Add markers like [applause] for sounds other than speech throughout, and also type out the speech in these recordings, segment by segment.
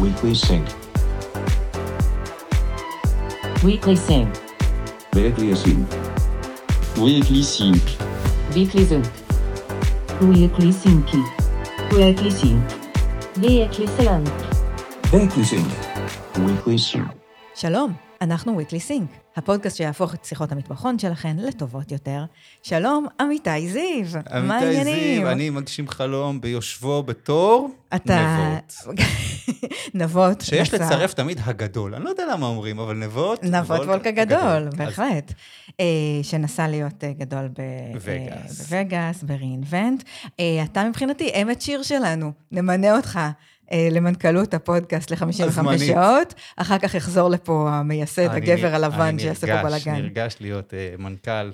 Weekly Sync. Weekly Sync. Weekly Sync. Weekly Sync. Weekly Sync. Weekly Sync. Weekly Sync. Weekly Sync. Weekly Sync. Weekly Sync. שלום, אנחנו Weekly Sync, הפודקאסט שיהפוך את שיחות המטבחון שלכן לטובות יותר. שלום, עמיתי זיו, מה עמיתי העניינים? זיו, אני מגשים חלום ביושבו בתור אתה... נבות. [laughs] נבות, שיש נסע. לצרף תמיד הגדול. אני לא יודע למה אומרים, אבל נבות... נבות וולקה גדול, אז בהחלט. אה, שנסע להיות אה, גדול. אה, בווגאס, ב-reinvent. אה, אתה מבחינתי אמת שיר שלנו, נמנה אותך. אה, למנכ"לות הפודקאסט ל-55 הזמנית. שעות, אחר כך יחזור לפה המייסד, אני הגבר נ- הלבן אני שיעשה פה בלאגן. נרגש להיות אה, מנכ"ל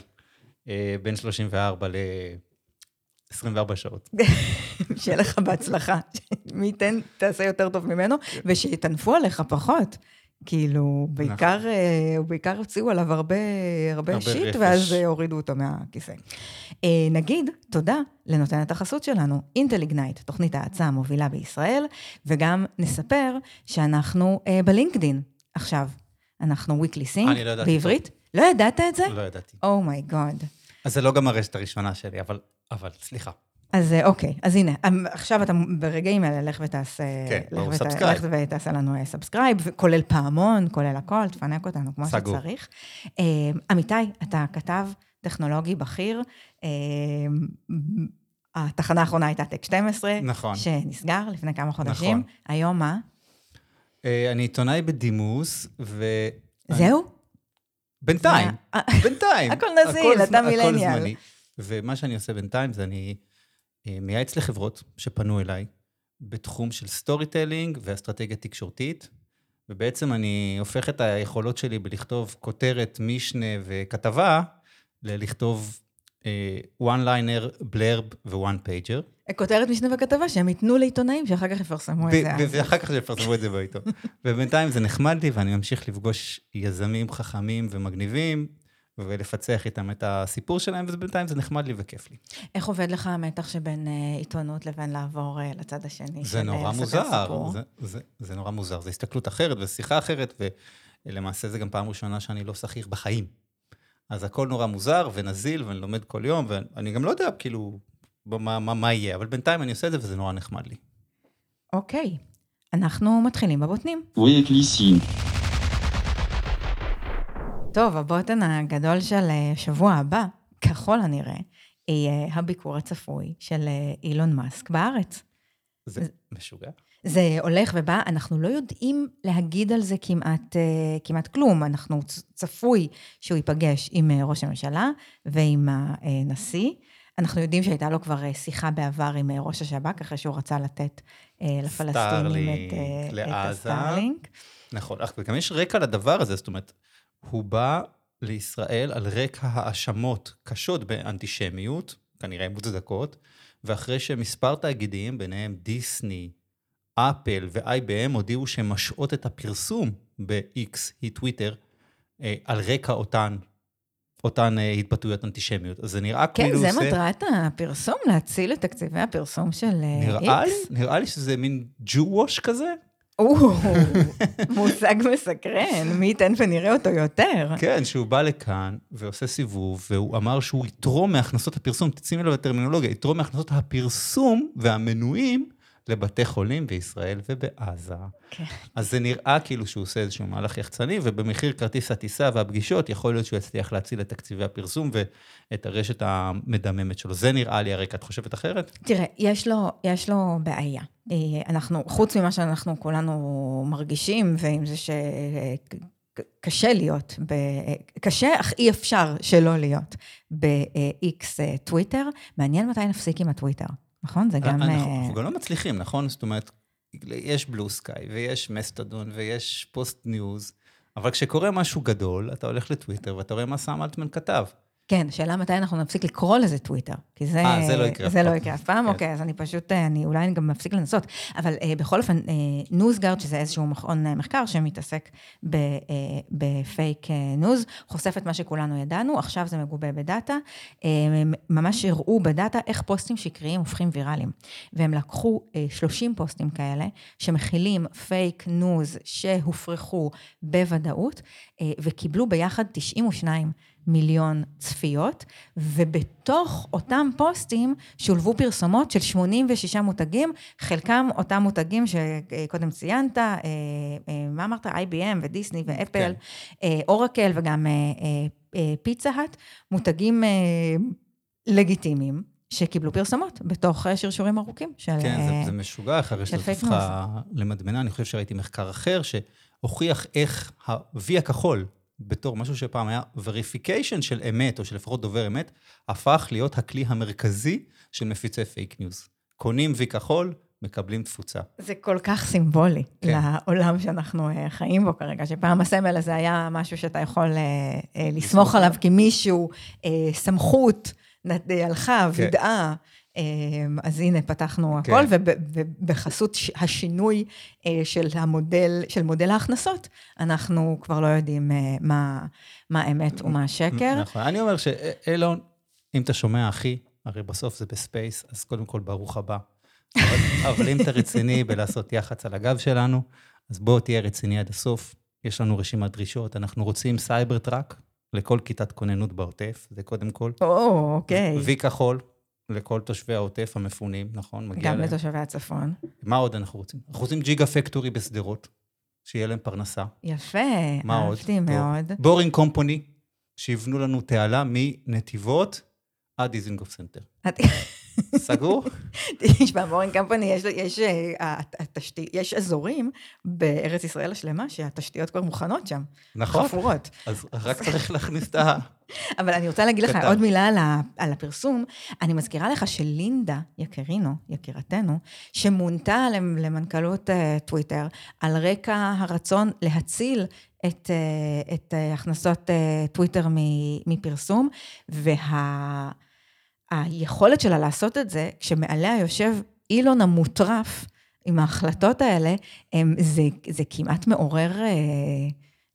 אה, בין 34 ל-24 שעות. [laughs] שיהיה לך בהצלחה. מי ייתן, תעשה יותר טוב ממנו, ושיטנפו עליך פחות. כאילו, בעיקר, אה, בעיקר הוציאו עליו הרבה, הרבה הרבה שיט, רפש. ואז אה, הורידו אותו מהכיסא. אה, נגיד, תודה לנותנת החסות שלנו, אינטל איגנייט, תוכנית ההאצה המובילה בישראל, וגם נספר שאנחנו בלינקדין עכשיו. אנחנו weekly sync, אני לא ידעתי בעברית. לא ידעת את זה? לא ידעתי. Oh my god. אז זה לא גם הרשת הראשונה שלי, אבל, אבל סליחה. אז אה, אוקיי, אז הנה, אמ, עכשיו אתה ברגעים האלה, לך ותעשה... כן, ברור, subscribe. לך ותעשה לנו אה, subscribe, כולל פעמון, כולל הכל, תפנק אותנו כמו סגור. שצריך. אה, עמיתי, אתה כתב טכנולוגי בכיר. אה, התחנה האחרונה הייתה טק 12, נכון. שנסגר לפני כמה חודשים. נכון. היום מה? אה, אני עיתונאי בדימוס, ו... זהו? בינתיים, אה, בינתיים. [laughs] הכל נזיל, אתה זמ- הכל מילניאל. זמני. ומה שאני עושה בינתיים זה אני אה, מייעץ לחברות שפנו אליי בתחום של storytelling ואסטרטגיה תקשורתית, ובעצם אני הופך את היכולות שלי בלכתוב כותרת, משנה וכתבה, ללכתוב one liner, blurb ו-one pager. כותרת משנה בכתבה שהם ייתנו לעיתונאים שאחר כך יפרסמו את זה. ואחר כך יפרסמו את זה בעיתון. ובינתיים זה נחמד לי, ואני ממשיך לפגוש יזמים חכמים ומגניבים, ולפצח איתם את הסיפור שלהם, ובינתיים זה נחמד לי וכיף לי. איך עובד לך המתח שבין אה, עיתונות לבין לעבור אה, לצד השני של זה אה, נורא מוזר, סיפור? זה, זה, זה נורא מוזר, זו הסתכלות אחרת ושיחה אחרת, ולמעשה זה גם פעם ראשונה שאני לא שכיר בחיים. אז הכל נורא מוזר ונזיל, ואני לומד כל יום, ואני גם לא יודע כאילו מה, מה, מה יהיה, אבל בינתיים אני עושה את זה וזה נורא נחמד לי. אוקיי, אנחנו מתחילים בבוטנים. Weekly Sync. טוב, הבוטן הגדול של אה, שבוע הבא, ככל הנראה, יהיה הביקור הצפוי של אה, אילון מאסק בארץ. זה משוגע. זה הולך ובא, אנחנו לא יודעים להגיד על זה כמעט, אה, כמעט כלום. אנחנו צפוי שהוא ייפגש עם ראש הממשלה ועם הנשיא. אנחנו יודעים שהייתה לו כבר שיחה בעבר עם ראש השב"כ, אחרי שהוא רצה לתת לפלסטינים את, את. הסטארלינק. נכון, אך וגם יש רקע לדבר הזה, זאת אומרת, הוא בא לישראל על רקע האשמות קשות באנטישמיות, כנראה מוצדקות, ואחרי שמספר תאגידים, ביניהם דיסני, אפל ו-IBM, הודיעו שהן משעות את הפרסום ב-X, היא טוויטר, אה, על רקע אותן, אותן אה, התבטאויות אנטישמיות. אז זה נראה כן, כאילו... זה עושה- מטרת הפרסום, להציל את תקציבי הפרסום של אה, נראה לי, איקס. נראה לי שזה מין ג'ו-ווש כזה. מושג מסקרן, מי ייתן ונראה אותו יותר. כן, שהוא בא לכאן ועושה סיבוב, והוא אמר שהוא יתרום מהכנסות הפרסום, תשימי לב לטרמינולוגיה, יתרום מהכנסות הפרסום והמנויים לבתי חולים בישראל ובעזה. כן. אז זה נראה כאילו שהוא עושה איזשהו מהלך יחצני, ובמחיר כרטיס הטיסה והפגישות, יכול להיות שהוא יצליח להציל את תקציבי הפרסום ואת הרשת המדממת שלו. זה נראה לי הרקע. את חושבת אחרת? תראה, יש לו, יש לו בעיה. אה, אנחנו, חוץ ממה שאנחנו כולנו מרגישים, ועם זה שקשה להיות, ב, קשה, אך אי אפשר שלא להיות ב-X טוויטר, מעניין מתי נפסיק עם הטוויטר, נכון? זה גם... אנחנו, אה, אנחנו גם לא מצליחים, נכון? זאת אומרת, יש בלו סקאי, ויש מסטדון, ויש פוסט ניוז, אבל כשקורה משהו גדול, אתה הולך לטוויטר ואתה רואה מה סם אלטמן כתב. כן, השאלה מתי אנחנו נפסיק לקרוא לזה טוויטר. כי זה... אה, זה לא יקרה זה לא. יקרה אף פעם, כן. אוקיי, אז אני פשוט, אה, אני אולי אני גם מפסיק לנסות. אבל אה, בכל אופן, אה, ניוזגארד, שזה איזשהו מכון אה, מחקר שמתעסק ב, אה, בפייק אה, ניוז, חושף את מה שכולנו ידענו, עכשיו זה מגובה בדאטה. אה, ממש הראו בדאטה איך פוסטים שקריים הופכים ויראליים. והם לקחו אה, 30 פוסטים כאלה, שמכילים פייק ניוז שהופרכו בוודאות, אה, וקיבלו ביחד 92 מיליון צפיות, ובתוך אותם פוסטים שולבו פרסומות של 86 מותגים, חלקם אותם מותגים שקודם ציינת, אה, אה, מה אמרת? IBM ודיסני ואפל, כן. אה, אורקל וגם אה, אה, אה, פיצה האט, מותגים אה, לגיטימיים. שקיבלו פרסומות בתוך אה, שרשורים ארוכים של... כן, אה, זה, זה משוגע איך הרשת פייק הפכה למדמנה. אני חושב שראיתי מחקר אחר שהוכיח איך ה-V הכחול, בתור משהו שפעם היה verification של אמת, או של לפחות דובר אמת, הפך להיות הכלי המרכזי של מפיצי פייק ניוז. קונים V כחול, מקבלים תפוצה. זה כל כך סימבולי כן. לעולם שאנחנו אה, חיים בו כרגע, שפעם הסמל הזה היה משהו שאתה יכול אה, אה, לסמוך עליו כי מישהו, סמכות, הלכה, כן. וידאה. אה, אז הנה, פתחנו כן. הכל, וב- ובחסות השינוי אה, של המודל, של מודל ההכנסות, אנחנו כבר לא יודעים אה, מה מה אמת ומה שקר. נכון. אני אומר שאילון, אם אתה שומע, אחי, הרי בסוף זה ב space, אז קודם כל, ברוך הבא. אבל, [laughs] אבל אם אתה רציני בלעשות יח"צ על הגב שלנו, אז בוא תהיה רציני עד הסוף. יש לנו רשימת דרישות, אנחנו רוצים Cybertruck לכל כיתת כוננות בעוטף, זה קודם כל. או, אוקיי. וי כחול לכל תושבי העוטף המפונים, נכון? מגיע גם להם. לתושבי הצפון. מה עוד אנחנו רוצים? אנחנו רוצים Gigafactory בשדרות, שיהיה להם פרנסה. יפה, מה עוד? אהבתי טוב. מאוד. Boring Company, שיבנו לנו תעלה מנתיבות עד דיזינגוף סנטר. סגור? [laughs] תשמע, Boring Company, יש, יש, אה, הת- התשתי, יש אזורים בארץ ישראל השלמה שהתשתיות כבר מוכנות שם, נכון. חפורות. אז רק צריך להכניס את ה... [laughs] אבל אני רוצה להגיד לך. עוד מילה על, ה, על הפרסום. אני מזכירה לך שלינדה יקירינו, יקירתנו, שמונתה למ- למנכ"לות אה, טוויטר על רקע הרצון להציל את, אה, את הכנסות טוויטר מפרסום, וה... היכולת שלה לעשות את זה, כשמעליה יושב אילון המוטרף עם ההחלטות האלה, הם, זה, זה כמעט מעורר, אה,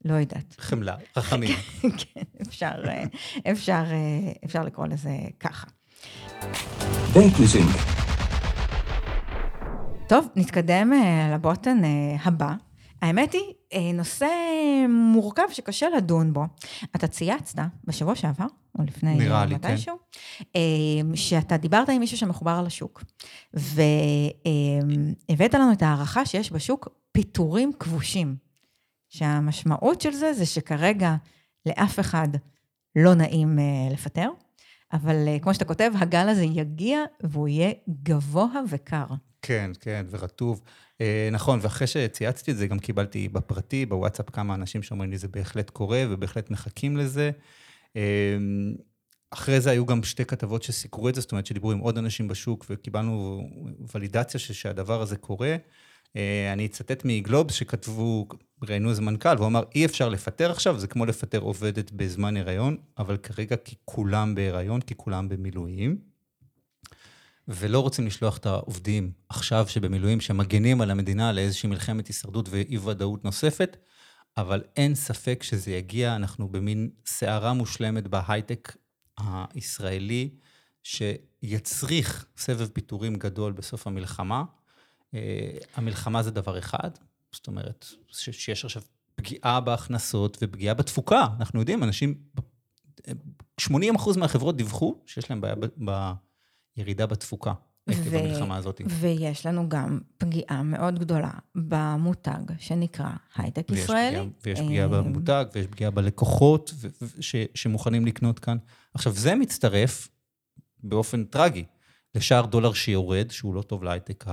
לא יודעת. חמלה, רחמים. [laughs] כן, אפשר, אה, אפשר, אה, אפשר לקרוא לזה ככה. טוב, נתקדם אה, לבוטן הבא. האמת היא, נושא מורכב שקשה לדון בו. אתה צייצת בשבוע שעבר, או לפני נראה אה, לי, מתישהו, אה, שאתה דיברת עם מישהו שמחובר לשוק, והבאת לנו את ההערכה שיש בשוק פיטורים כבושים. שהמשמעות של זה זה שכרגע לאף אחד לא נעים אה, לפטר, אבל אה, כמו שאתה כותב, הגל הזה יגיע והוא יהיה גבוה וקר. כן, כן, ורטוב. אה, נכון, ואחרי שצייצתי את זה, גם קיבלתי בפרטי, בוואטסאפ, כמה אנשים שאומרים לי, זה בהחלט קורה, ובהחלט מחכים לזה. אה, אחרי זה היו גם שתי כתבות שסיקרו את זה, זאת אומרת שדיברו עם עוד אנשים בשוק, וקיבלנו ולידציה ש- שהדבר הזה קורה. אה, אני אצטט מגלובס שכתבו, ראיינו איזה מנכ"ל, והוא אמר, אי אפשר לפטר עכשיו, זה כמו לפטר עובדת בזמן הריון, אבל כרגע כי כולם בהיריון, כי כולם במילואים. ולא רוצים לשלוח את העובדים עכשיו שבמילואים, שמגנים על המדינה לאיזושהי מלחמת הישרדות ואי-ודאות נוספת, אבל אין ספק שזה יגיע, אנחנו במין סערה מושלמת בהייטק הישראלי, שיצריך סבב פיטורים גדול בסוף המלחמה. אה, המלחמה זה דבר אחד, זאת אומרת, שיש עכשיו פגיעה בהכנסות ופגיעה בתפוקה. אנחנו יודעים, אנשים, 80% מהחברות דיווחו שיש להם בעיה בירידה בתפוקה עקב ו- המלחמה הזאת. ויש לנו גם פגיעה מאוד גדולה במותג שנקרא הייטק ויש ישראלי. פגיעה- ויש פגיעה אה, במותג, ויש פגיעה בלקוחות ו- ו- ש- שמוכנים לקנות כאן. עכשיו, זה מצטרף באופן טרגי לשער דולר שיורד, שהוא לא טוב להייטק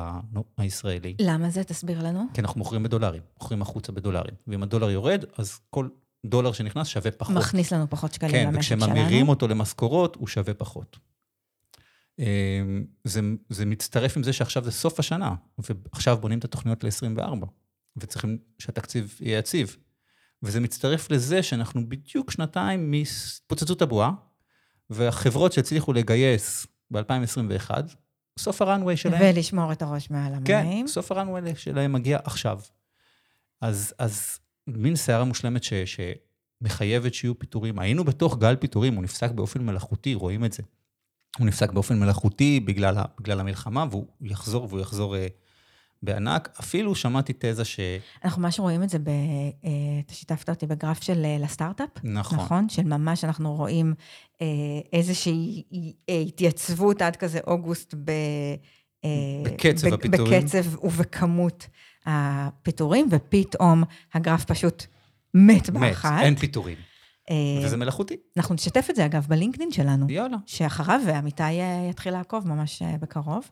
הישראלי. למה זה? תסביר לנו. כי אנחנו מוכרים בדולרים, מוכרים החוצה בדולרים. ואם הדולר יורד, אז כל דולר שנכנס שווה פחות. מכניס לנו פחות שקלים כן, למשק שלנו. וכשממירים אותו למשכורות, הוא שווה פחות. אמ, זה, זה מצטרף עם זה שעכשיו זה סוף השנה, ועכשיו בונים את התוכניות ל-24, וצריכים שהתקציב יהיה יציב. וזה מצטרף לזה שאנחנו בדיוק שנתיים מפוצצות הבועה, והחברות שהצליחו לגייס ב-2021, סוף הראנוויי שלהם. ולשמור את הראש מעל כן, המים. סוף הראנוויי שלהם מגיע עכשיו. אז, אז מין סערה מושלמת ש, שמחייבת שיהיו פיטורים. היינו בתוך גל פיטורים, הוא נפסק באופן מלאכותי, רואים את זה. הוא נפסק באופן מלאכותי בגלל, בגלל המלחמה, והוא יחזור, והוא יחזור אה, בענק. אפילו שמעתי תזה ש... אנחנו ממש רואים את זה, ב, אה, אתה שיתפת אותי בגרף של אה, לסטארט-אפ. נכון. נכון? של ממש אנחנו רואים אה, איזושהי התייצבות עד כזה אוגוסט ב... אה, בקצב ב- הפיטורים. בקצב ובכמות הפיטורים, ופתאום הגרף פשוט מת מת, באחת. אין פיטורים. אה, וזה מלאכותי. אנחנו נשתף את זה, אגב, בלינקדאין שלנו, יאללה. שאחריו עמיתי אה, יתחיל לעקוב ממש אה, בקרוב.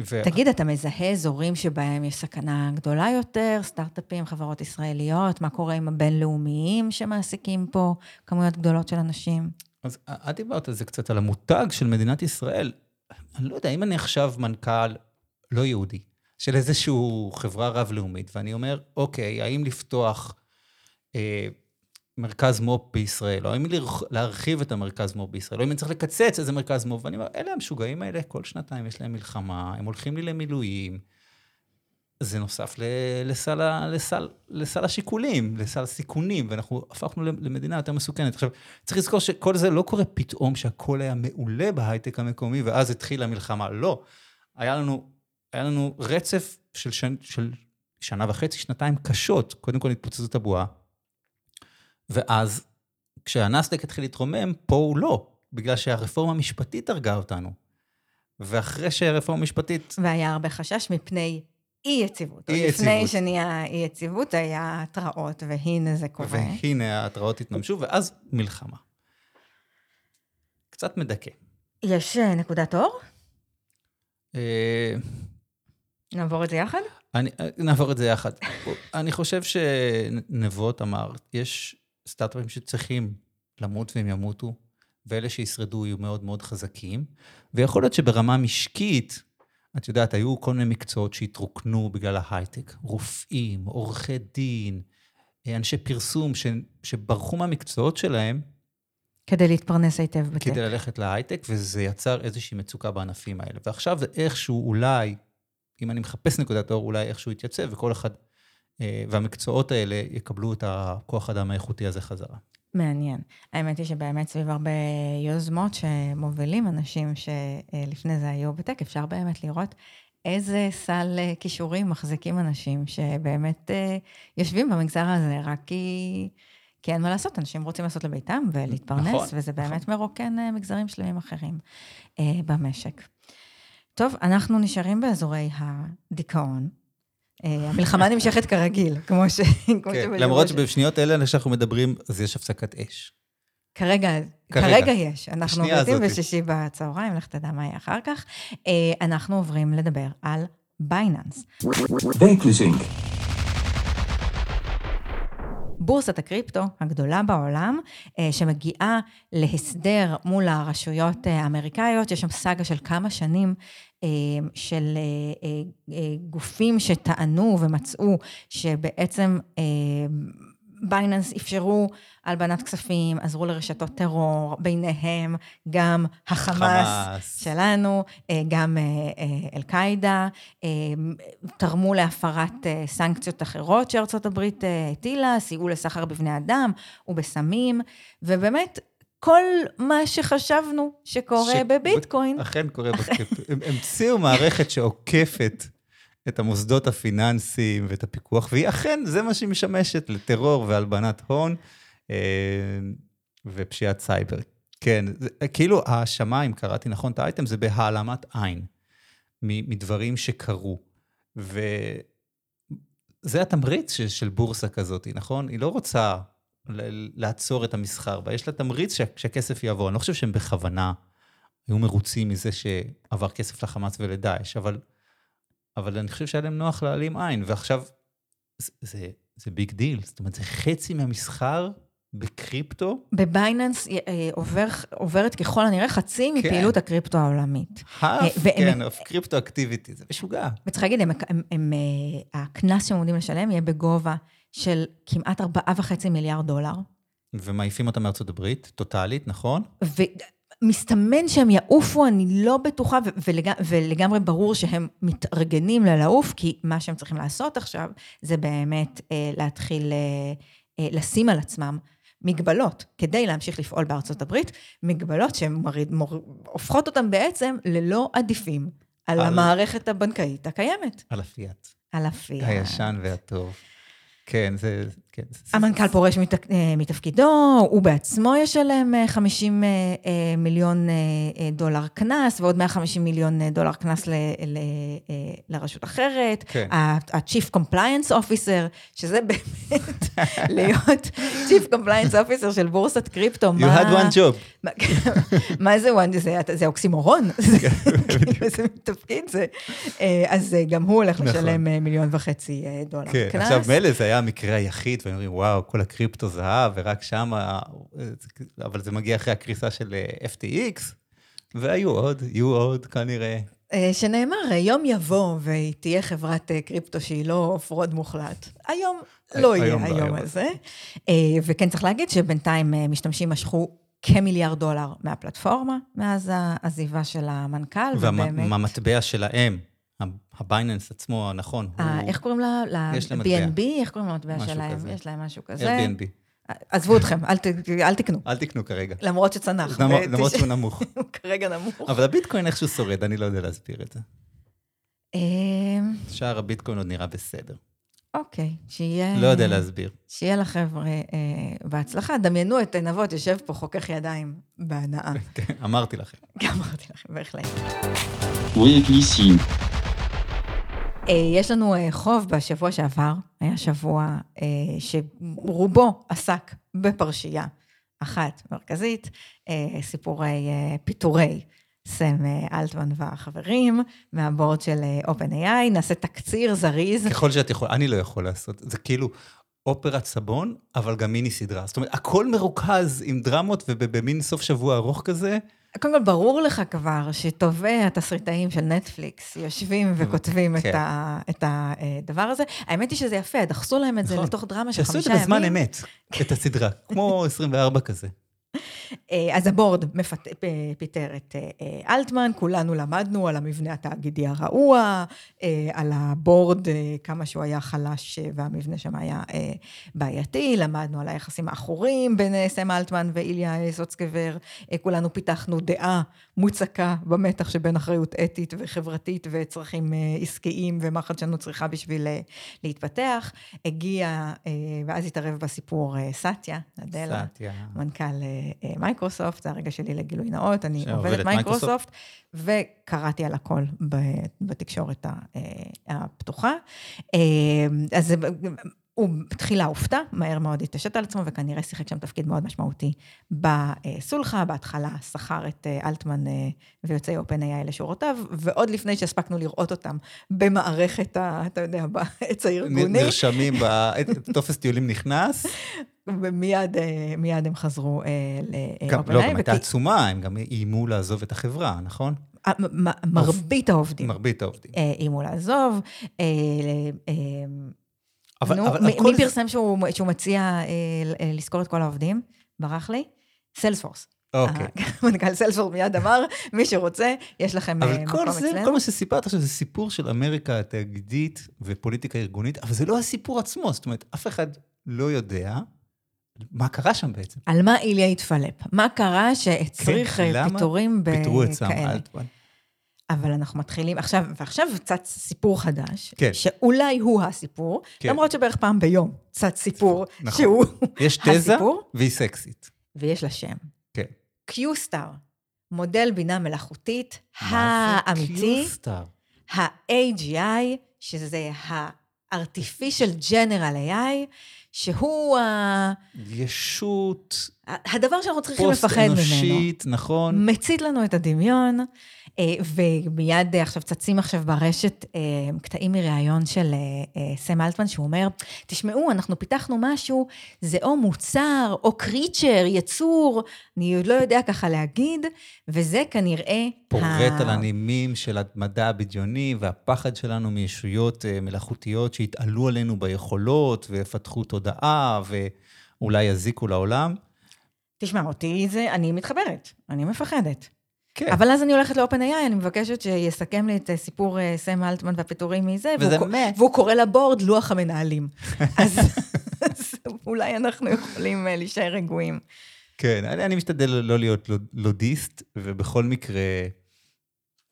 ו... תגיד, אתה מזהה אזורים שבהם יש סכנה גדולה יותר, סטארט-אפים, חברות ישראליות, מה קורה עם הבינלאומיים שמעסיקים פה כמויות גדולות של אנשים? אז את דיברת על זה קצת, על המותג של מדינת ישראל. אני לא יודע, אם אני עכשיו מנכ"ל לא יהודי, של איזושהי חברה רב-לאומית, ואני אומר, אוקיי, האם לפתוח אה, מרכז מו"פ בישראל, או האם להרחיב את המרכז מו"פ בישראל, או אם אני צריך לקצץ איזה מרכז מו"פ, ואני אומר, אלה המשוגעים האלה, כל שנתיים יש להם מלחמה, הם הולכים לי למילואים. זה נוסף לסל, לסל, לסל השיקולים, לסל הסיכונים, ואנחנו הפכנו למדינה יותר מסוכנת. עכשיו, צריך לזכור שכל זה לא קורה פתאום שהכל היה מעולה בהייטק המקומי, ואז התחילה המלחמה. לא. היה לנו, היה לנו רצף של, שנ, של שנה וחצי, שנתיים קשות. קודם כל התפוצצות הבועה, ואז כשהנסדק התחיל להתרומם, פה הוא לא, בגלל שהרפורמה המשפטית הרגה אותנו. ואחרי שהרפורמה המשפטית והיה הרבה חשש מפני אי-יציבות. אי-יציבות. לפני שנהיה אי-יציבות, היה התראות, והנה זה קורה. והנה ההתראות התממשו, ואז מלחמה. קצת מדכא. יש אה, נקודת אור? אה, נעבור את זה יחד? אני, נעבור את זה יחד. [laughs] אני חושב שנבות אמר, יש סטארט-אפים שצריכים למות והם ימותו, ואלה שישרדו יהיו מאוד מאוד חזקים, ויכול להיות שברמה משקית, את יודעת, היו כל מיני מקצועות שהתרוקנו בגלל ההייטק, רופאים, עורכי דין, אנשי פרסום ש, שברחו מהמקצועות שלהם, כדי להתפרנס היטב בטק. כדי ללכת להייטק, וזה יצר איזושהי מצוקה בענפים האלה. ועכשיו זה איכשהו, אולי, אם אני מחפש נקודת אור, אולי איכשהו יתייצב, וכל אחד, והמקצועות האלה יקבלו את הכוח אדם האיכותי הזה חזרה. מעניין. האמת היא שבאמת סביב הרבה יוזמות שמובילים אנשים שלפני זה היו בטק, אפשר באמת לראות איזה סל אה, כישורים מחזיקים אנשים שבאמת אה, יושבים במגזר הזה רק כי, כי אין מה לעשות, אנשים רוצים לעשות לביתם ולהתפרנס, נכון, וזה נכון. באמת מרוקן אה, מגזרים שלמים אחרים אה, במשק. טוב, אנחנו נשארים באזורי הדיכאון. אה, המלחמה נמשכת כרגיל, כמו ש... כמו כן, למרות שבשניות אלה שאנחנו מדברים, אז יש הפסקת אש. כרגע, כרגע. כרגע יש. אנחנו עובדים. בשישי בצהריים, לך תדע מה יהיה אחר כך. אה, אנחנו עוברים לדבר על בייננס. בורסת הקריפטו הגדולה בעולם, אה, שמגיעה להסדר מול הרשויות אה, האמריקאיות, יש שם סאגה של כמה שנים אה, של גופים שטענו ומצאו שבעצם בייננס אפשרו הלבנת כספים, עזרו לרשתות טרור, ביניהם גם החמאס. חמאס. שלנו, אה, גם אה, אה, אל-קאעידה, תרמו להפרת סנקציות אחרות שארצות הברית הטילה, סייעו לסחר בבני אדם ובסמים, ובאמת, כל מה שחשבנו שקורה ש- בביטקוין, אכן קורה בקריפטו. הם המציאו מערכת שעוקפת את המוסדות הפיננסיים ואת הפיקוח, והיא אכן, זה מה שהיא משמשת לטרור והלבנת הון אה, ופשיעת סייבר. כן, זה, כאילו ההאשמה, אם קראתי נכון את האייטם, זה בהעלמת עין מדברים שקרו. וזה התמריץ של, של בורסה כזאת, נכון? היא לא רוצה ל- לעצור את המסחר בה, יש לה תמריץ שה- שהכסף יעבור. אני לא חושב שהם בכוונה היו מרוצים מזה שעבר כסף לחמאס ולדאעש, אבל, אבל אני חושב שהיה להם נוח להעלים עין, ועכשיו זה, זה, זה big deal, זאת אומרת, זה חצי מהמסחר בקריפטו. ב Binance אה, אה, עובר, עוברת ככל הנראה חצי כן. מפעילות הקריפטו העולמית. האף, והם- כן, קריפטו אקטיביטי, זה משוגע. וצריך להגיד, הם, הם, הם, אה, הקנס שהם עומדים לשלם יהיה בגובה של כמעט 4.5 מיליארד דולר. ומעיפים אותם מארצות הברית, טוטאלית, נכון? ומסתמן שהם יעופו, אני לא בטוחה, ו- ולג... ולגמרי ברור שהם מתארגנים ללעוף, כי מה שהם צריכים לעשות עכשיו, זה באמת אה, להתחיל אה, אה, לשים על עצמם מגבלות, כדי להמשיך לפעול בארצות הברית, מגבלות שהן מוריד, מור... הופכות אותם בעצם ללא עדיפים על, על- המערכת הבנקאית הקיימת, על הפיאט. על הפיאט. הישן והטוב. כן, זה... כן, זה- המנכ"ל פורש מת, אה, מתפקידו, הוא בעצמו ישלם אה, 50 אה, אה, מיליון דולר קנס, ועוד 150 מיליון דולר קנס ל, ל, לרשות אחרת. כן. ה-Chief Compliance Officer, שזה באמת [laughs] להיות Chief Compliance Officer של בורסת קריפטו, You had one job. מה- מה זה one? זה, זה אוקסימורון? [laughs] זה- [laughs] איזה מין תפקיד זה? אז גם הוא הולך נכון. לשלם מיליון וחצי דולר כן, קנס. עכשיו מילא זה היה המקרה היחיד, והיינו אומרים, וואו, כל הקריפטו זהב, ורק שם, אבל זה מגיע אחרי הקריסה של אה, FTX, והיו עוד, יהיו עוד כנראה. אה, שנאמר, יום יבוא והיא תהיה חברת אה, קריפטו שהיא לא fraud מוחלט. היום לא יהיה היום לא, היום היום הזה. וכן צריך להגיד שבינתיים משתמשים משכו כמיליארד דולר מהפלטפורמה, מאז העזיבה של המנכ"ל, ובאמת... והמטבע שלהם, הבייננס עצמו, נכון, אה, הוא איך קוראים לה? יש להם מטבע. ל-BNB? איך קוראים למטבע משהו שלהם? כזה. יש להם משהו כזה. Airbnb. עזבו אתכם, אל ת- אל תקנו. אל תקנו כרגע. למרות שצנח. למרות- ב- למרות שהוא נמוך. [laughs] הוא כרגע נמוך. אבל הביטקוין איכשהו שורד, אני לא יודע להסביר את זה. אה, שער הביטקוין עוד נראה בסדר. אוקיי, שיהיה... לא יודע להסביר. שיהיה לחבר'ה אה, בהצלחה. דמיינו את נבות יושב פה חוכך ידיים בהנאה. [laughs] כן, אמרתי לכם. גם [laughs] אמרתי לכם, בהחלט. אה, יש לנו אה, חוב בשבוע שעבר, היה שבוע אה, שרובו עסק בפרשייה אחת מרכזית, סיפורי פיטורי סם אלטמן והחברים מהבורד של OpenAI, נעשה תקציר זריז. ככל שאת יכולה, אני לא יכול לעשות. זה כאילו אופרת סבון, אבל גם מיני סדרה. זאת אומרת, הכל מרוכז עם דרמות ובמין סוף שבוע ארוך כזה. קודם כל, ברור לך כבר שטובי התסריטאים של נטפליקס יושבים וכותבים את, כן. ה, את הדבר הזה. האמת היא שזה יפה, דחסו להם את זה נכון. לתוך דרמה של שעשו את חמישה זה בזמן ימים. אמת, את הסדרה, כמו [laughs] 24 כזה. אה, אז הבורד מפת... פיטר את אה, אה, אלטמן, כולנו למדנו על המבנה התאגידי הרעוע, על הבורד, כמה שהוא היה חלש והמבנה שם היה בעייתי, למדנו על היחסים העכורים בין סם אלטמן ואיליה זוצקבר, אה, כולנו פיתחנו דעה מוצקה במתח שבין אחריות אתית וחברתית וצרכים אה, עסקיים ומה חדשנות צריכה בשביל אה, להתפתח. הגיע, אה, ואז התערב בסיפור סאטיה, נאדלה. סאטיה. מנכ"ל מייקרוסופט, זה הרגע שלי לגילוי נאות, אני עובדת מייקרוסופט. וקראתי על הכל בתקשורת הפתוחה. אז הוא בתחילה הופתע, מהר מאוד התעשת על עצמו, וכנראה שיחק שם תפקיד מאוד משמעותי בסולחה. בהתחלה שכר את אה, אלטמן אה, ויוצאי OpenAI לשורותיו, ועוד לפני שהספקנו לראות אותם במערכת, ה- אתה יודע, בעץ הארגוני. נרשמים, טופס טיולים נכנס. ומיד אה, מיד הם חזרו ל-OpenAI. לא, גם הייתה עצומה, הם גם איימו לעזוב את החברה, נכון? מרבית העובדים מרבית העובדים. איימו לעזוב. אה, אה, אבל נו, אבל מ- מי זה- פרסם שהוא שהוא מציע אה, אה, לשכור את כל העובדים? ברח לי? Salesforce. אוקיי. [laughs] מנכ"ל Salesforce מיד אמר, מי שרוצה, יש לכם אה, אבל מקום כל זה, אצלנו. כל מה שסיפרת עכשיו זה סיפור של אמריקה התאגידית ופוליטיקה ארגונית, אבל זה לא הסיפור עצמו, זאת אומרת, אף אחד לא יודע מה קרה שם בעצם. על מה איליה התפלפ? מה קרה שהצריך כן, אה, למה פיטורים פיטרו את סם? אלטמן. אבל אנחנו מתחילים, עכשיו, ועכשיו צץ סיפור חדש, כן. שאולי הוא הסיפור, כן. למרות שבערך פעם ביום צץ סיפור נכון. שהוא יש [laughs] תזה והיא סקסית. ויש לה שם. כן. קיוסטאר, מודל בינה מלאכותית האמיתי, קיוסטאר? ה-AGI, שזה ה-artificial general AI, שהוא ה- ישות הדבר שאנחנו צריכים לפחד ממנו. פוסט-אנושית, נכון? מצית לנו את הדמיון, אה, ומיד אה, עכשיו צצים עכשיו ברשת אה, קטעים מראיון של סם אלטמן, שהוא אומר, תשמעו, אנחנו פיתחנו משהו, זה או מוצר, או קריצ'ר, יצור, אני עוד לא יודע ככה להגיד, וזה כנראה... פורט ה- על הנימים של המדע הבדיוני והפחד שלנו מישויות מלאכותיות שיתעלו עלינו ביכולות ויפתחו תודעה, אולי יזיקו לעולם. תשמע, אותי זה, אני מתחברת, אני מפחדת. כן. אבל אז אני הולכת ל-OpenAI, אני מבקשת שיסכם לי את סיפור אה, סם אלטמן והפיטורים מזה, וזה והוא, מת. והוא קורא לבורד לוח המנהלים. [laughs] אז, אז אולי אנחנו יכולים אה, להישאר רגועים. כן, אני, אני משתדל לא להיות לוד- לודיסט, ובכל מקרה,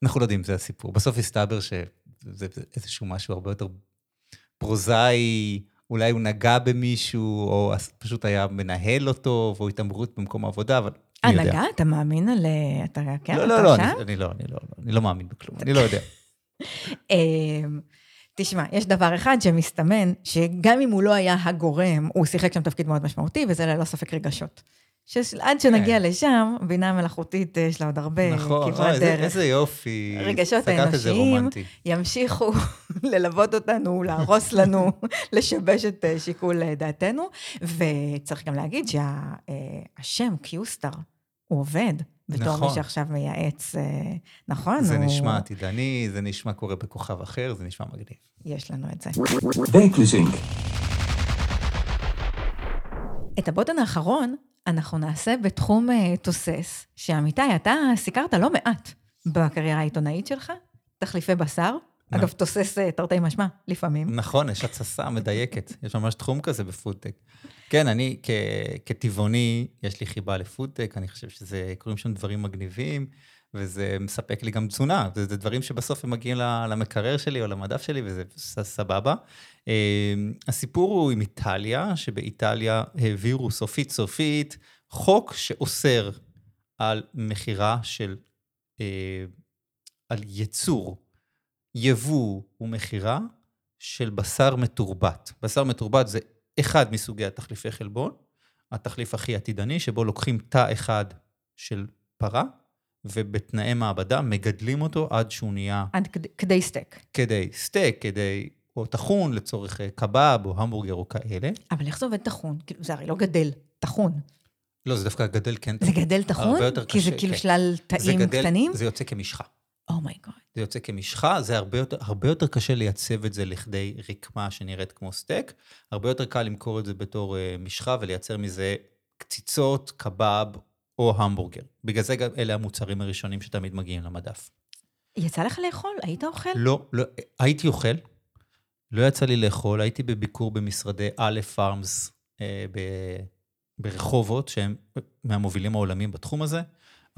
אנחנו לא יודעים זה הסיפור. בסוף הסתבר שזה זה איזשהו משהו הרבה יותר פרוזאי, אולי הוא נגע במישהו, או פשוט היה מנהל אותו, והוא התעמרות במקום העבודה, אבל מי יודע. הנהגה, אתה מאמין על... אה, אתה, כן, לא, לא, לא? אני, אני לא, אני לא, אני לא מאמין בכלום, אני לא יודע. [laughs] אמ, תשמע, יש דבר אחד שמסתמן, שגם אם הוא לא היה הגורם, הוא שיחק שם תפקיד מאוד משמעותי, וזה ללא ספק רגשות. שעד שנגיע לשם, בינה מלאכותית, אה, יש לה עוד הרבה כן. נכון, כברת דרך. איזה יופי. רגשות האנושיים. ימשיכו [laughs] ללוות אותנו, להרוס לנו, [laughs] לשבש את אה, שיקול אה, דעתנו. וצריך גם להגיד שהשם קיוסטר, הוא עובד. בתור נכון. מי שעכשיו מייעץ, נכון? זה הוא- נשמע עתידני, זה נשמע קורה בכוכב אחר, זה נשמע מגניב. יש לנו את זה. את הבוטן האחרון אנחנו נעשה בתחום אה, תוסס, שעמיתי, אתה סיקרת לא מעט בקריירה העיתונאית שלך, תחליפי בשר. אגב, תוסס אה, תרתי משמע, לפעמים. נכון, יש התססה מדייקת, יש ממש תחום כזה בפודטק. כן, אני כ- כטבעוני, יש לי חיבה לפודטק, אני חושב שזה, קורים שם דברים מגניבים, וזה מספק לי גם תזונה. זה, זה דברים שבסוף הם מגיעים למקרר שלי או למדף שלי, וזה סבבה. אה, הסיפור הוא עם איטליה, שבאיטליה העבירו סופית סופית חוק שאוסר על מכירה של, אה, על ייצור, יבוא ומכירה של בשר מתורבת. בשר מתורבת זה אחד מסוגי התחליפי חלבון, התחליף הכי עתידני, שבו לוקחים תא אחד של פרה, ובתנאי מעבדה מגדלים אותו עד שהוא נהיה עד כדי- כדי סטייק. כדי סטייק, כדי, או טחון לצורך אה, קבב או המבורגר או כאלה. אבל איך זה עובד טחון? כאילו, זה הרי לא גדל, טחון. לא, זה דווקא גדל כן. זה גדל טחון? הרבה יותר כי זה קשה, כאילו כן. בגלל שזה תאים גדל- קטנים? Oh זה יוצא כמשחה. Oh my God. זה יוצא כמשחה, זה הרבה יותר, הרבה יותר קשה לייצב את זה לכדי רקמה שנראית כמו סטייק, הרבה יותר קל למכור את זה בתור אה, משחה ולייצר מזה קציצות, קבב או המבורגר. בגלל זה גם אלה המוצרים הראשונים שתמיד מגיעים למדף. יצא לך לאכול? היית אוכל? לא, לא, הייתי אוכל, לא יצא לי לאכול, הייתי בביקור במשרדי Aleph Farms אה, ב- ברחובות, שהם מהמובילים העולמיים בתחום הזה.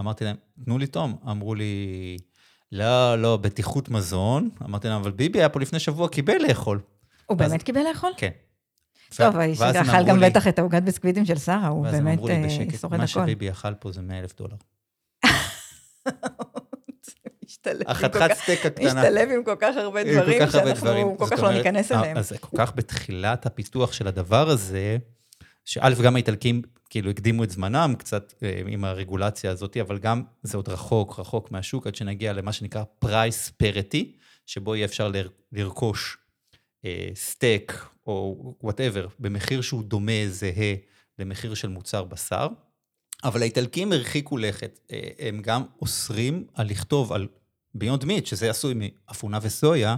אמרתי להם, תנו לי תום. אמרו לי, לא, לא, בטיחות מזון. אמרתי להם, אבל ביבי היה פה לפני שבוע, קיבל לאכול. הוא אז- באמת קיבל לאכול? כן. טוב, האיש ואז אכל גם בטח את העוגת ביסקוויטים של שרה, הוא ואז הם באמת אמרו לי אה, בשקט, שורד מה. שביבי אכל פה זה 100 אלף דולר. [laughs] החתיכת כך- סטייק הקטנה. משתלב עם כל כך הרבה דברים, שאנחנו. כל כך לא ניכנס אה, אליהם. אז כל כך בתחילת הפיתוח של הדבר הזה, שא', גם האיטלקים כאילו הקדימו את זמנם קצת אה, עם הרגולציה הזאת, אבל גם זה עוד רחוק, רחוק מהשוק, עד שנגיע למה שנקרא price parity, שבו יהיה אפשר לר- לרכוש סטייק או whatever, במחיר שהוא דומה, זהה, למחיר של מוצר בשר. אבל האיטלקים הרחיקו לכת, אה, הם גם אוסרים על לכתוב על Beyond Meat, שזה עשוי מאפונה וסויה,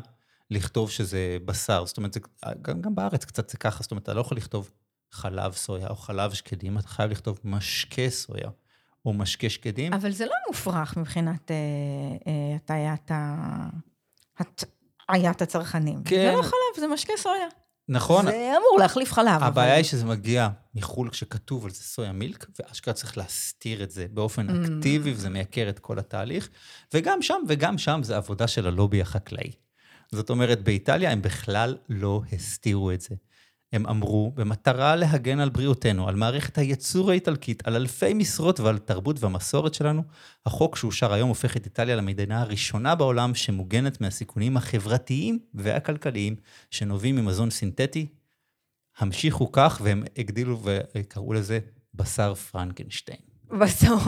לכתוב שזה בשר. זאת אומרת, זה, גם, גם בארץ קצת זה ככה, זאת אומרת, אתה לא יכול לכתוב חלב סויה או חלב שקדים, אתה חייב לכתוב משקה סויה או משקה שקדים. אבל זה לא מופרך מבחינת אה, אה, הטיית ה- הטעיית הצרכנים. כן. זה לא חלב, זה משקה סויה. נכון, זה אמור להחליף חלב. הבעיה אבל- היא שזה מגיע מחו"ל כשכתוב על זה סויה מילק, ואשכרה צריך להסתיר את זה באופן אקטיבי, וזה מייקר את כל התהליך. וגם שם, וגם שם זה עבודה של הלובי החקלאי. זאת אומרת, באיטליה הם בכלל לא הסתירו את זה. הם אמרו, במטרה להגן על בריאותנו, על מערכת הייצור האיטלקית, על אלפי משרות ועל תרבות והמסורת שלנו, החוק שאושר היום הופך את איטליה למדינה הראשונה בעולם שמוגנת מהסיכונים החברתיים והכלכליים שנובעים ממזון סינתטי. המשיכו כך, והם הגדילו וקראו לזה בשר פרנקנשטיין. בסוף.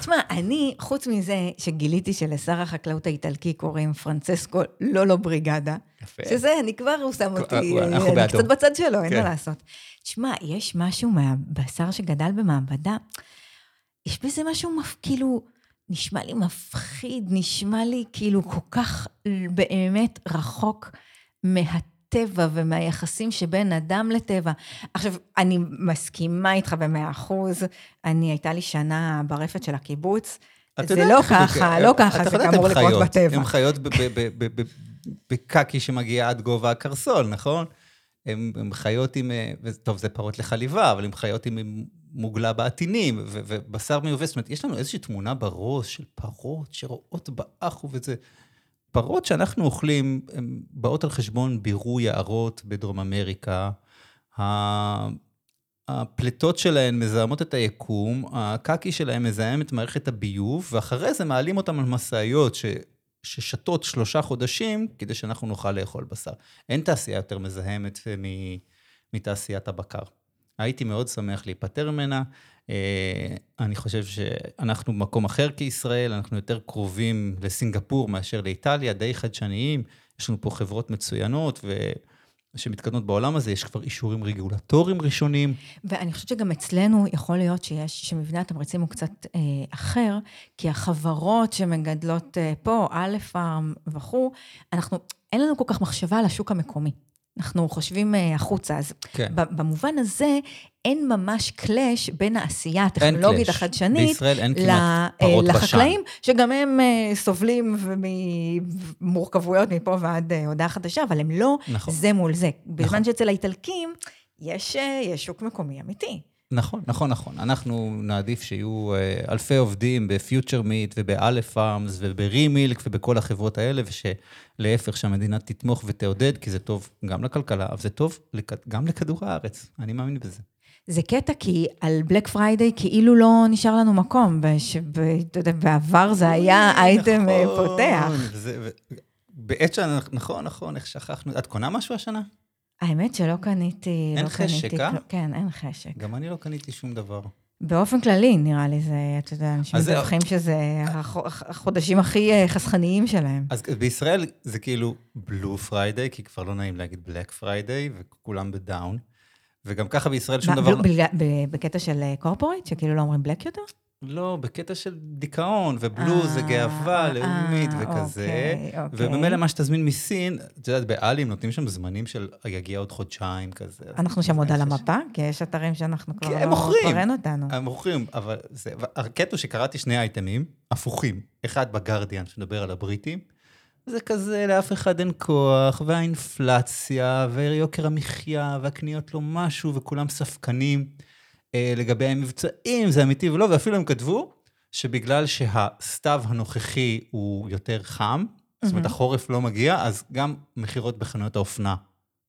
תשמע, אני, חוץ מזה שגיליתי שלשר החקלאות האיטלקי קוראים פרנצסקו לולו בריגדה, יפה. שזה, אני כבר, הוא שם אותי, אנחנו אני בעדו. קצת בצד שלו, אין כן. מה לעשות. תשמע, יש משהו מהבשר שגדל במעבדה, יש בזה משהו. כאילו, נשמע לי מפחיד, נשמע לי כאילו כל כך באמת רחוק מהטבע ומהיחסים שבין אדם לטבע. עכשיו, אני מסכימה איתך במאה אחוז, אני, הייתה לי שנה ברפת של הקיבוץ. זה לא ככה, לא ככה, זה יודעת, אמור הן לקרות בטבע. הן חיות בקקי שמגיע עד גובה הקרסול, נכון? הן הן חיות עם, אה, טוב, זה פרות לחליבה, אבל הן חיות עם מוגלה בעטינים, ובשר מיובא, זאת אומרת, יש לנו איזושהי תמונה בראש של פרות שרואות באחו וזה. פרות שאנחנו אוכלים, הן באות על חשבון בירור יערות בדרום אמריקה. הפליטות שלהן מזהמות את היקום, הקקי שלהן מזהם את מערכת הביוב, ואחרי זה מעלים אותן על משאיות ש... ששתות שלושה חודשים כדי שאנחנו נוכל לאכול בשר. אין תעשייה יותר מזהמת מ... מתעשיית הבקר. הייתי מאוד שמח להיפטר ממנה. אה, אני חושב שאנחנו במקום אחר כישראל, אנחנו יותר קרובים לסינגפור מאשר לאיטליה, די חדשניים. יש לנו פה חברות מצוינות ו... שמתקדמות בעולם הזה, יש כבר אישורים רגולטוריים ראשונים. ואני חושבת שגם אצלנו יכול להיות שיש, שמבנה התמריצים הוא קצת אה, אחר, כי החברות שמגדלות אה, פה, א' פארם וכו', אנחנו, אין לנו כל כך מחשבה על השוק המקומי. אנחנו חושבים אה, החוצה, אז כן. במובן הזה אין ממש קלאש בין העשייה הטכנולוגית. החדשנית בישראל אין כמעט אה, פרות בשן. לחקלאים, שגם הם אה, סובלים ממורכבויות מפה ועד אה, הודעה חדשה, אבל הם לא נכון. זה מול זה. בזמן נכון. שאצל האיטלקים יש, אה, יש שוק מקומי אמיתי. נכון, נכון, נכון. אנחנו נעדיף שיהיו אה, אלפי עובדים ב Future Meat וב Aleph Farms וב Remilk ובכל החברות האלה, ושלהפך, שהמדינה תתמוך ותעודד, כי זה טוב גם לכלכלה, אבל זה טוב גם לכדור הארץ. אני מאמין בזה. זה קטע כי על Black Friday כאילו לא נשאר לנו מקום, אתה יודע, בעבר זה היה אייטם אה, נכון, פותח. בעת שאנחנו, נכון, נכון, איך שכחנו. את קונה משהו השנה? האמת שלא קניתי... אין לא חשק, קניתי אה? כן, אין חשק. גם אני לא קניתי שום דבר. באופן כללי, נראה לי, זה, אתה יודע, אנשים אז זה- מדווחים שזה החו- החודשים הכי אה, חסכניים שלהם. אז בישראל זה כאילו Blue Friday, כי כבר לא נעים להגיד Black Friday, וכולם ב down. וגם ככה בישראל שום דבר... ב- ב- בקטע של corporate, שכאילו לא אומרים black יותר? לא, בקטע של דיכאון, ו blue זה אה, גאווה אה, לאומית אה, וכזה. אוקיי, אוקיי. ובמילא מה שתזמין מסין, את יודעת, באלי נותנים שם זמנים של יגיע עוד חודשיים כזה. אנחנו שם עוד על המפה, כי יש אתרים שאנחנו כבר כן, לא... הם מוכרים. כבר. הם מוכרים, אבל זה... הקטע שקראתי שני אייטמים הפוכים. אחד בגרדיאן, שמדבר על הבריטים, זה כזה, לאף אחד אין כוח, והאינפלציה, ויוקר המחיה, והקניות לא משהו, וכולם ספקנים לגבי המבצעים, זה אמיתי ולא, ואפילו הם כתבו שבגלל שהסתיו הנוכחי הוא יותר חם, זאת אומרת, מהמם. החורף לא מגיע, אז גם מכירות בחנויות האופנה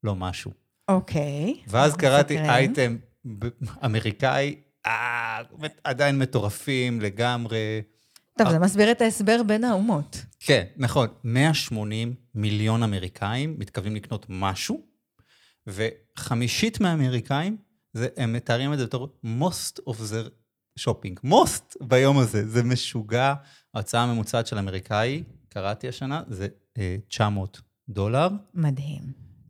לא משהו. אוקיי. ואז אנחנו קראתי מסקרים. אייטם אמריקאי, אה, עדיין מטורפים לגמרי. טוב, זה מסביר את ההסבר בין האומות. כן, נכון, 180 מיליון אמריקאים מתכוונים לקנות משהו, וחמישית מהאמריקאים, זה, הם מתארים את זה בתור most of their shopping. most ביום הזה, זה משוגע. ההוצאה הממוצעת של אמריקאי, קראתי השנה, זה אה, 900 דולר. מדהים.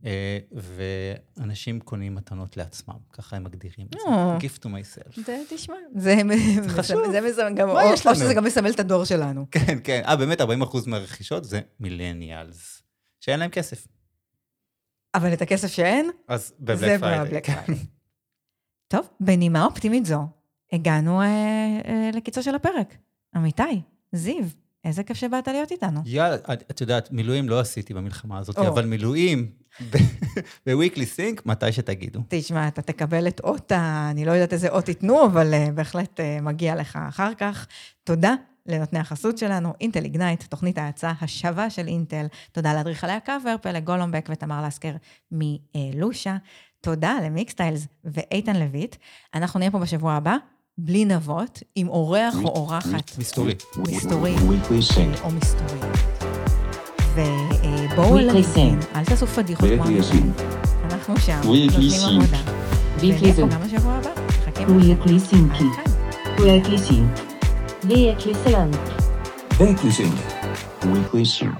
אה, ואנשים קונים מתנות לעצמם, ככה הם מגדירים את זה. gift to myself. זה, תשמע, זה, חשוב. זה מסמל גם, מה יש או לנו? שזה גם מסמל את הדור שלנו. כן, כן. אה, באמת, 40% מהרכישות זה מילניאלס, שאין להם כסף. אבל את הכסף שאין, אז זה ב Black Friday. [laughs] טוב, בנימה אופטימית זו, הגענו אה, אה, לקיצו של הפרק. אמיתי, זיו, איזה כיף שבאת להיות איתנו. יאללה, את יודעת, מילואים לא עשיתי במלחמה הזאת, או. אבל מילואים ב-weekly [laughs] sync, מתי שתגידו. תשמע, אתה תקבל את אות ה... אני לא יודעת איזה אות ייתנו, אבל uh, בהחלט uh, מגיע לך אחר כך. תודה לנותני החסות שלנו, אינטל איגנייט, תוכנית ההאצה השווה של אינטל. תודה לאדריכלי הקאבר, פלג גולומבק ותמר לסקר מלושה. תודה למיקסטיילס ואיתן לויט. אנחנו נהיה פה בשבוע הבא, בלי נבות, עם אורח או אורחת מסתורי. מסתורי. או מסתורי. ובואו ללינקדאין, Sync. אל תעשו פדיחות כמו. Sync. אנחנו שם, נותנים. עבודה. ונהיה פה. גם בשבוע הבא. מחכים לכם. Weekly Sync. עד כאן.